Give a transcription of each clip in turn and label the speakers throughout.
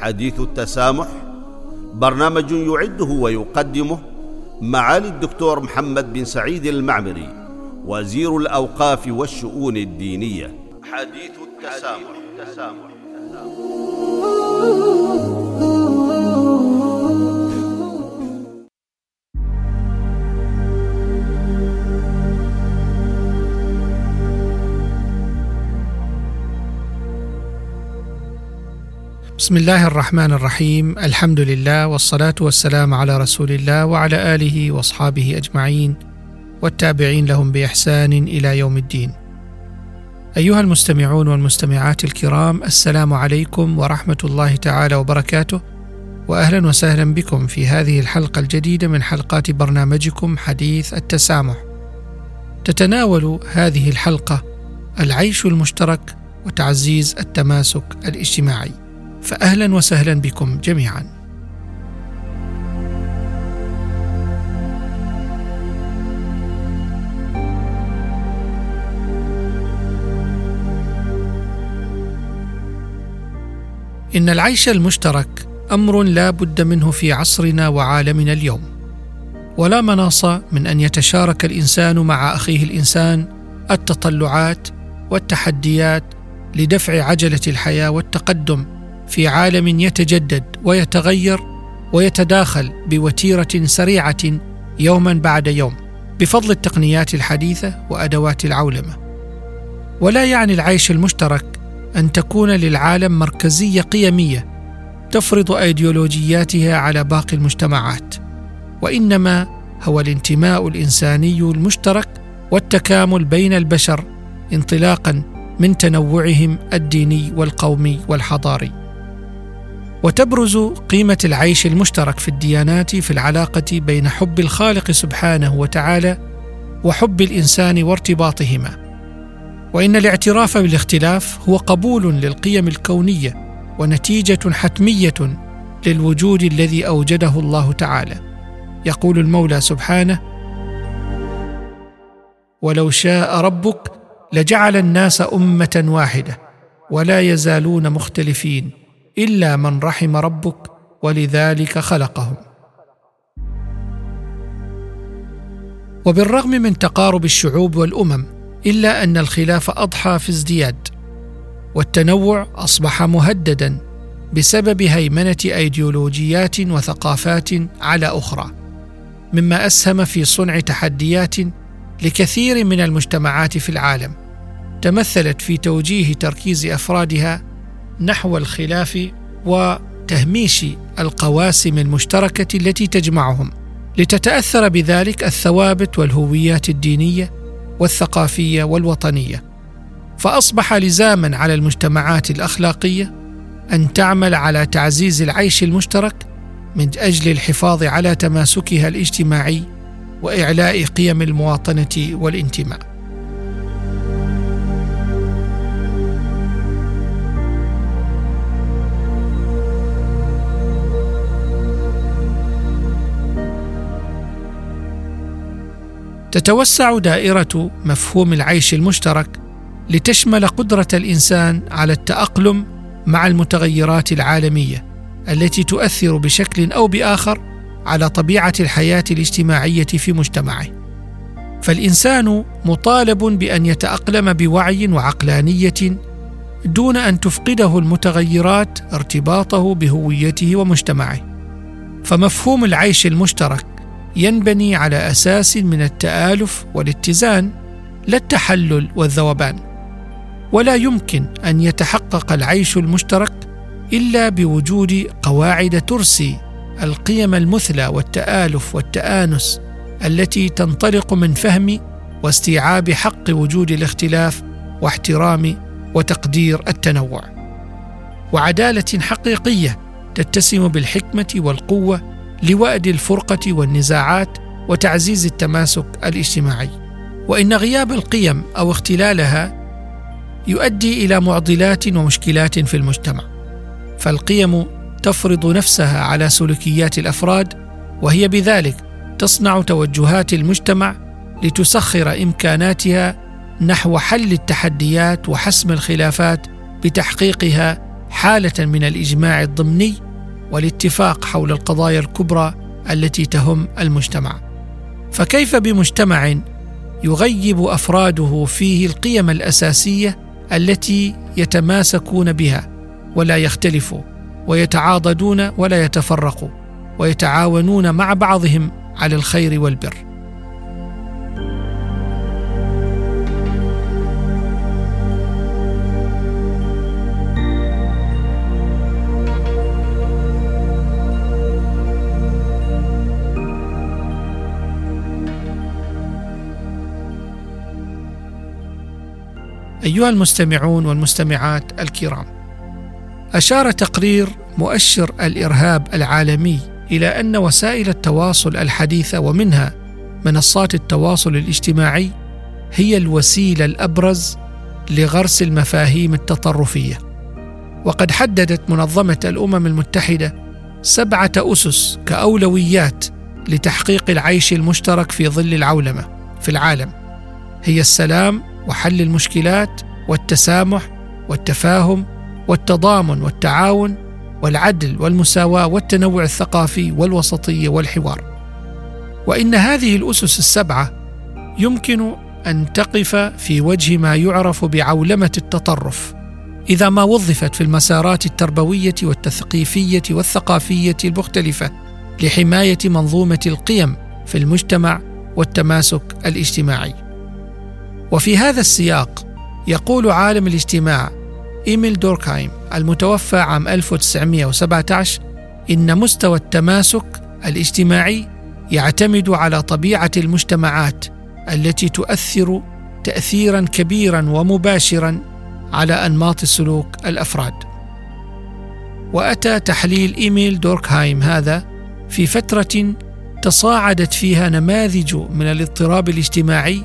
Speaker 1: حديث التسامح برنامج يعده ويقدمه معالي الدكتور محمد بن سعيد المعمري وزير الأوقاف والشؤون الدينية حديث التسامح, التسامح.
Speaker 2: بسم الله الرحمن الرحيم الحمد لله والصلاه والسلام على رسول الله وعلى اله واصحابه اجمعين والتابعين لهم باحسان إلى يوم الدين ايها المستمعون والمستمعات الكرام السلام عليكم ورحمه الله تعالى وبركاته واهلا وسهلا بكم في هذه الحلقة الجديده من حلقات برنامجكم حديث التسامح تتناول هذه الحلقة العيش المشترك وتعزيز التماسك الاجتماعي فاهلا وسهلا بكم جميعا. إن العيش المشترك أمر لا بد منه في عصرنا وعالمنا اليوم. ولا مناص من أن يتشارك الإنسان مع أخيه الإنسان التطلعات والتحديات لدفع عجلة الحياة والتقدم في عالم يتجدد ويتغير ويتداخل بوتيرة سريعة يوما بعد يوم بفضل التقنيات الحديثة وأدوات العولمة. ولا يعني العيش المشترك أن تكون للعالم مركزية قيمية تفرض أيديولوجياتها على باقي المجتمعات وإنما هو الانتماء الإنساني المشترك والتكامل بين البشر انطلاقا من تنوعهم الديني والقومي والحضاري. وتبرز قيمة العيش المشترك في الديانات في العلاقة بين حب الخالق سبحانه وتعالى وحب الإنسان وارتباطهما. وإن الاعتراف بالاختلاف هو قبول للقيم الكونية ونتيجة حتمية للوجود الذي أوجده الله تعالى. يقول المولى سبحانه ولو شاء ربك لجعل الناس أمة واحدة ولا يزالون مختلفين إلا من رحم ربك ولذلك خلقهم. وبالرغم من تقارب الشعوب والأمم إلا أن الخلاف أضحى في ازدياد والتنوع أصبح مهددا بسبب هيمنة أيديولوجيات وثقافات على أخرى مما أسهم في صنع تحديات لكثير من المجتمعات في العالم تمثلت في توجيه تركيز أفرادها نحو الخلاف وتهميش القواسم المشتركة التي تجمعهم. لتتأثر بذلك الثوابت والهويات الدينية والثقافية والوطنية. فأصبح لزاما على المجتمعات الأخلاقية أن تعمل على تعزيز العيش المشترك من أجل الحفاظ على تماسكها الاجتماعي وإعلاء قيم المواطنة والانتماء. تتوسع دائرة مفهوم العيش المشترك لتشمل قدرة الإنسان على التأقلم مع المتغيرات العالمية التي تؤثر بشكل أو بآخر على طبيعة الحياة الاجتماعية في مجتمعه. فالإنسان مطالب بأن يتأقلم بوعي وعقلانية دون أن تفقده المتغيرات ارتباطه بهويته ومجتمعه. فمفهوم العيش المشترك ينبني على أساس من التآلف والاتزان لا التحلل والذوبان. ولا يمكن أن يتحقق العيش المشترك إلا بوجود قواعد ترسي القيم المثلى والتآلف والتآنس التي تنطلق من فهم واستيعاب حق وجود الاختلاف واحترام وتقدير التنوع. وعدالة حقيقية تتسم بالحكمة والقوة لوأد الفرقة والنزاعات وتعزيز التماسك الاجتماعي. وإن غياب القيم أو اختلالها يؤدي إلى معضلات ومشكلات في المجتمع. فالقيم تفرض نفسها على سلوكيات الأفراد وهي بذلك تصنع توجهات المجتمع لتسخر إمكاناتها نحو حل التحديات وحسم الخلافات بتحقيقها حالة من الإجماع الضمني والاتفاق حول القضايا الكبرى التي تهم المجتمع. فكيف بمجتمع يغيب أفراده فيه القيم الأساسية التي يتماسكون بها ولا يختلفوا ويتعاضدون ولا يتفرقوا ويتعاونون مع بعضهم على الخير والبر؟ أيها المستمعون والمستمعات الكرام أشار تقرير مؤشر الإرهاب العالمي إلى أن وسائل التواصل الحديثة ومنها منصات التواصل الاجتماعي هي الوسيلة الأبرز لغرس المفاهيم التطرفية. وقد حددت منظمة الأمم المتحدة سبعة أسس كأولويات لتحقيق العيش المشترك في ظل العولمة في العالم هي السلام وحل المشكلات والتسامح والتفاهم والتضامن والتعاون والعدل والمساواة والتنوع الثقافي والوسطيه والحوار. وإن هذه الأسس السبعة يمكن أن تقف في وجه ما يعرف بعولمة التطرف إذا ما وظفت في المسارات التربوية والتثقيفية والثقافية المختلفة لحماية منظومة القيم في المجتمع والتماسك الاجتماعي. وفي هذا السياق يقول عالم الاجتماع إيميل دوركهايم المتوفى عام 1917 إن مستوى التماسك الاجتماعي يعتمد على طبيعة المجتمعات التي تؤثر تأثيرا كبيرا ومباشرا على أنماط سلوك الأفراد. وأتى تحليل إيميل دوركهايم هذا في فترة تصاعدت فيها نماذج من الاضطراب الاجتماعي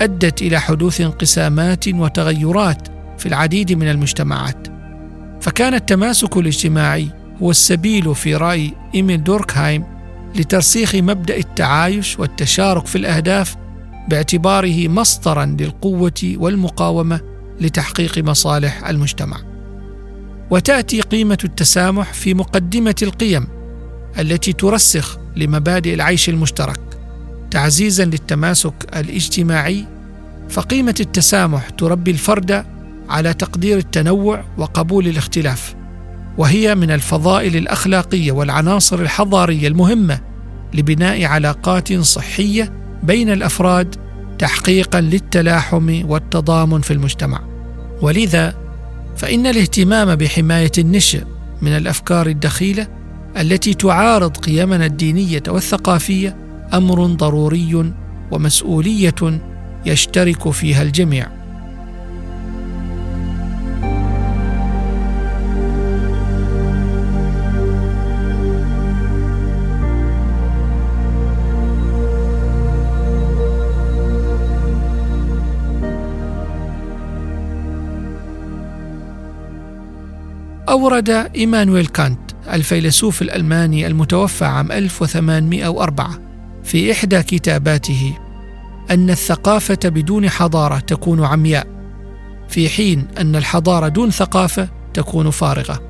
Speaker 2: أدت إلى حدوث انقسامات وتغيرات في العديد من المجتمعات. فكان التماسك الاجتماعي هو السبيل في رأي إيميل دوركهايم لترسيخ مبدأ التعايش والتشارك في الأهداف باعتباره مصدرا للقوة والمقاومة لتحقيق مصالح المجتمع. وتأتي قيمة التسامح في مقدمة القيم التي ترسخ لمبادئ العيش المشترك. تعزيزا للتماسك الاجتماعي فقيمة التسامح تربي الفرد على تقدير التنوع وقبول الاختلاف وهي من الفضائل الأخلاقية والعناصر الحضارية المهمة لبناء علاقات صحية بين الأفراد تحقيقا للتلاحم والتضامن في المجتمع. ولذا فإن الاهتمام بحماية النشء من الأفكار الدخيلة التي تعارض قيمنا الدينية والثقافية أمر ضروري ومسؤولية يشترك فيها الجميع. أورد إيمانويل كانت الفيلسوف الألماني المتوفى عام 1804 في إحدى كتاباته أن الثقافة بدون حضارة تكون عمياء في حين أن الحضارة دون ثقافة تكون فارغة.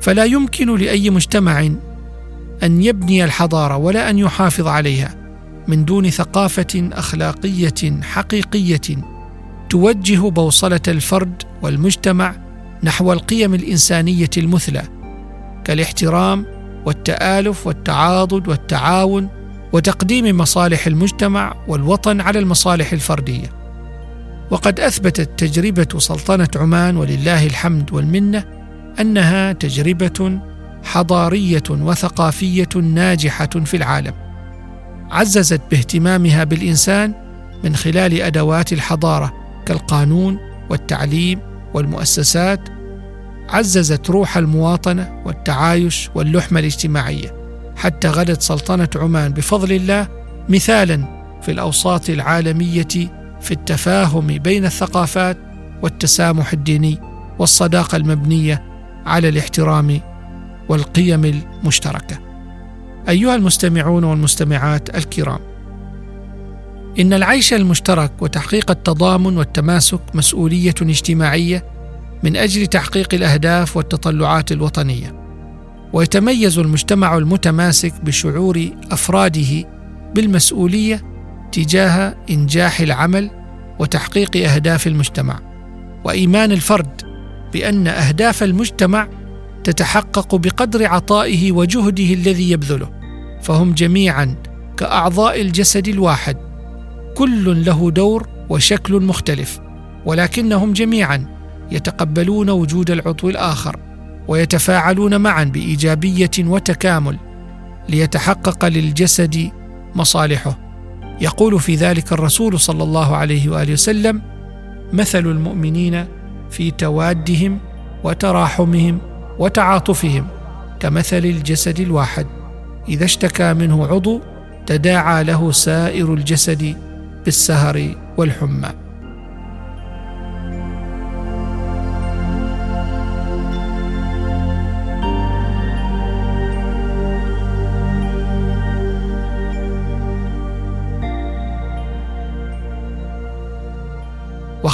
Speaker 2: فلا يمكن لأي مجتمع أن يبني الحضارة ولا أن يحافظ عليها من دون ثقافة أخلاقية حقيقية توجه بوصلة الفرد والمجتمع نحو القيم الإنسانية المثلى كالاحترام والتآلف والتعاضد والتعاون وتقديم مصالح المجتمع والوطن على المصالح الفردية. وقد أثبتت تجربة سلطنة عمان ولله الحمد والمنة أنها تجربة حضارية وثقافية ناجحة في العالم. عززت باهتمامها بالإنسان من خلال أدوات الحضارة كالقانون والتعليم والمؤسسات. عززت روح المواطنة والتعايش واللحمة الاجتماعية. حتى غدت سلطنة عمان بفضل الله مثالا في الأوساط العالمية في التفاهم بين الثقافات والتسامح الديني والصداقة المبنية على الاحترام والقيم المشتركة. أيها المستمعون والمستمعات الكرام إن العيش المشترك وتحقيق التضامن والتماسك مسؤولية اجتماعية من أجل تحقيق الأهداف والتطلعات الوطنية. ويتميز المجتمع المتماسك بشعور أفراده بالمسؤولية تجاه إنجاح العمل وتحقيق أهداف المجتمع وإيمان الفرد بأن أهداف المجتمع تتحقق بقدر عطائه وجهده الذي يبذله فهم جميعا كأعضاء الجسد الواحد. كل له دور وشكل مختلف ولكنهم جميعا يتقبلون وجود العضو الآخر. ويتفاعلون معا بإيجابية وتكامل ليتحقق للجسد مصالحه. يقول في ذلك الرسول صلى الله عليه وآله وسلم مثل المؤمنين في توادهم وتراحمهم وتعاطفهم كمثل الجسد الواحد. إذا اشتكى منه عضو تداعى له سائر الجسد بالسهر والحمى.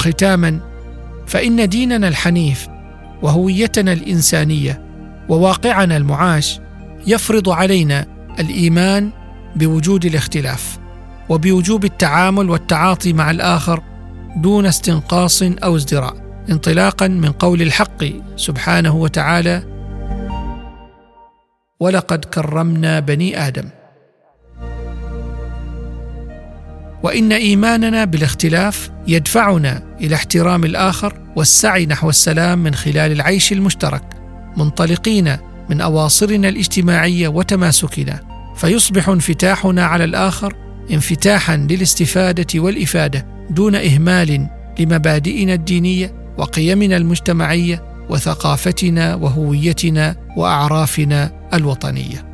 Speaker 2: وختاما فإن ديننا الحنيف وهويتنا الإنسانية وواقعنا المعاش يفرض علينا الإيمان بوجود الاختلاف وبوجوب التعامل والتعاطي مع الآخر دون استنقاص أو ازدراء انطلاقا من قول الحق سبحانه وتعالى ولقد كرمنا بني آدم وإن إيماننا بالاختلاف يدفعنا إلى احترام الآخر والسعي نحو السلام من خلال العيش المشترك منطلقين من أواصرنا الاجتماعية وتماسكنا. فيصبح انفتاحنا على الآخر انفتاحا للاستفادة والإفادة دون إهمال لمبادئنا الدينية وقيمنا المجتمعية وثقافتنا وهويتنا وأعرافنا الوطنية.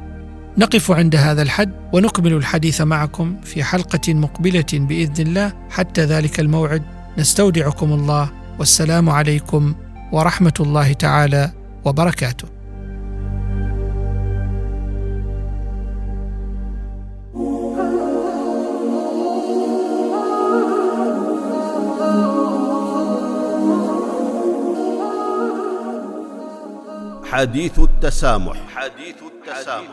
Speaker 2: نقف عند هذا الحد ونكمل الحديث معكم في حلقة مقبلة بإذن الله. حتى ذلك الموعد نستودعكم الله. والسلام عليكم ورحمة الله تعالى وبركاته.
Speaker 1: حديث التسامح. حديث التسامح.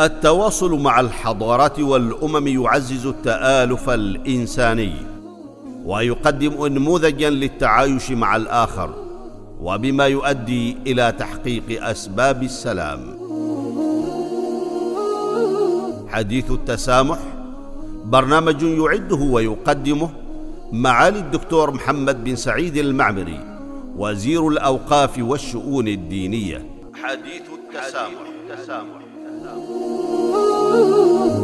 Speaker 1: التواصل مع الحضارات والأمم يعزز التآلف الإنساني ويقدم نموذجا للتعايش مع الآخر وبما يؤدي إلى تحقيق أسباب السلام. حديث التسامح برنامج يعده ويقدمه معالي الدكتور محمد بن سعيد المعمري وزير الأوقاف والشؤون الدينية. حديث التسامح, التسامح. التسامح.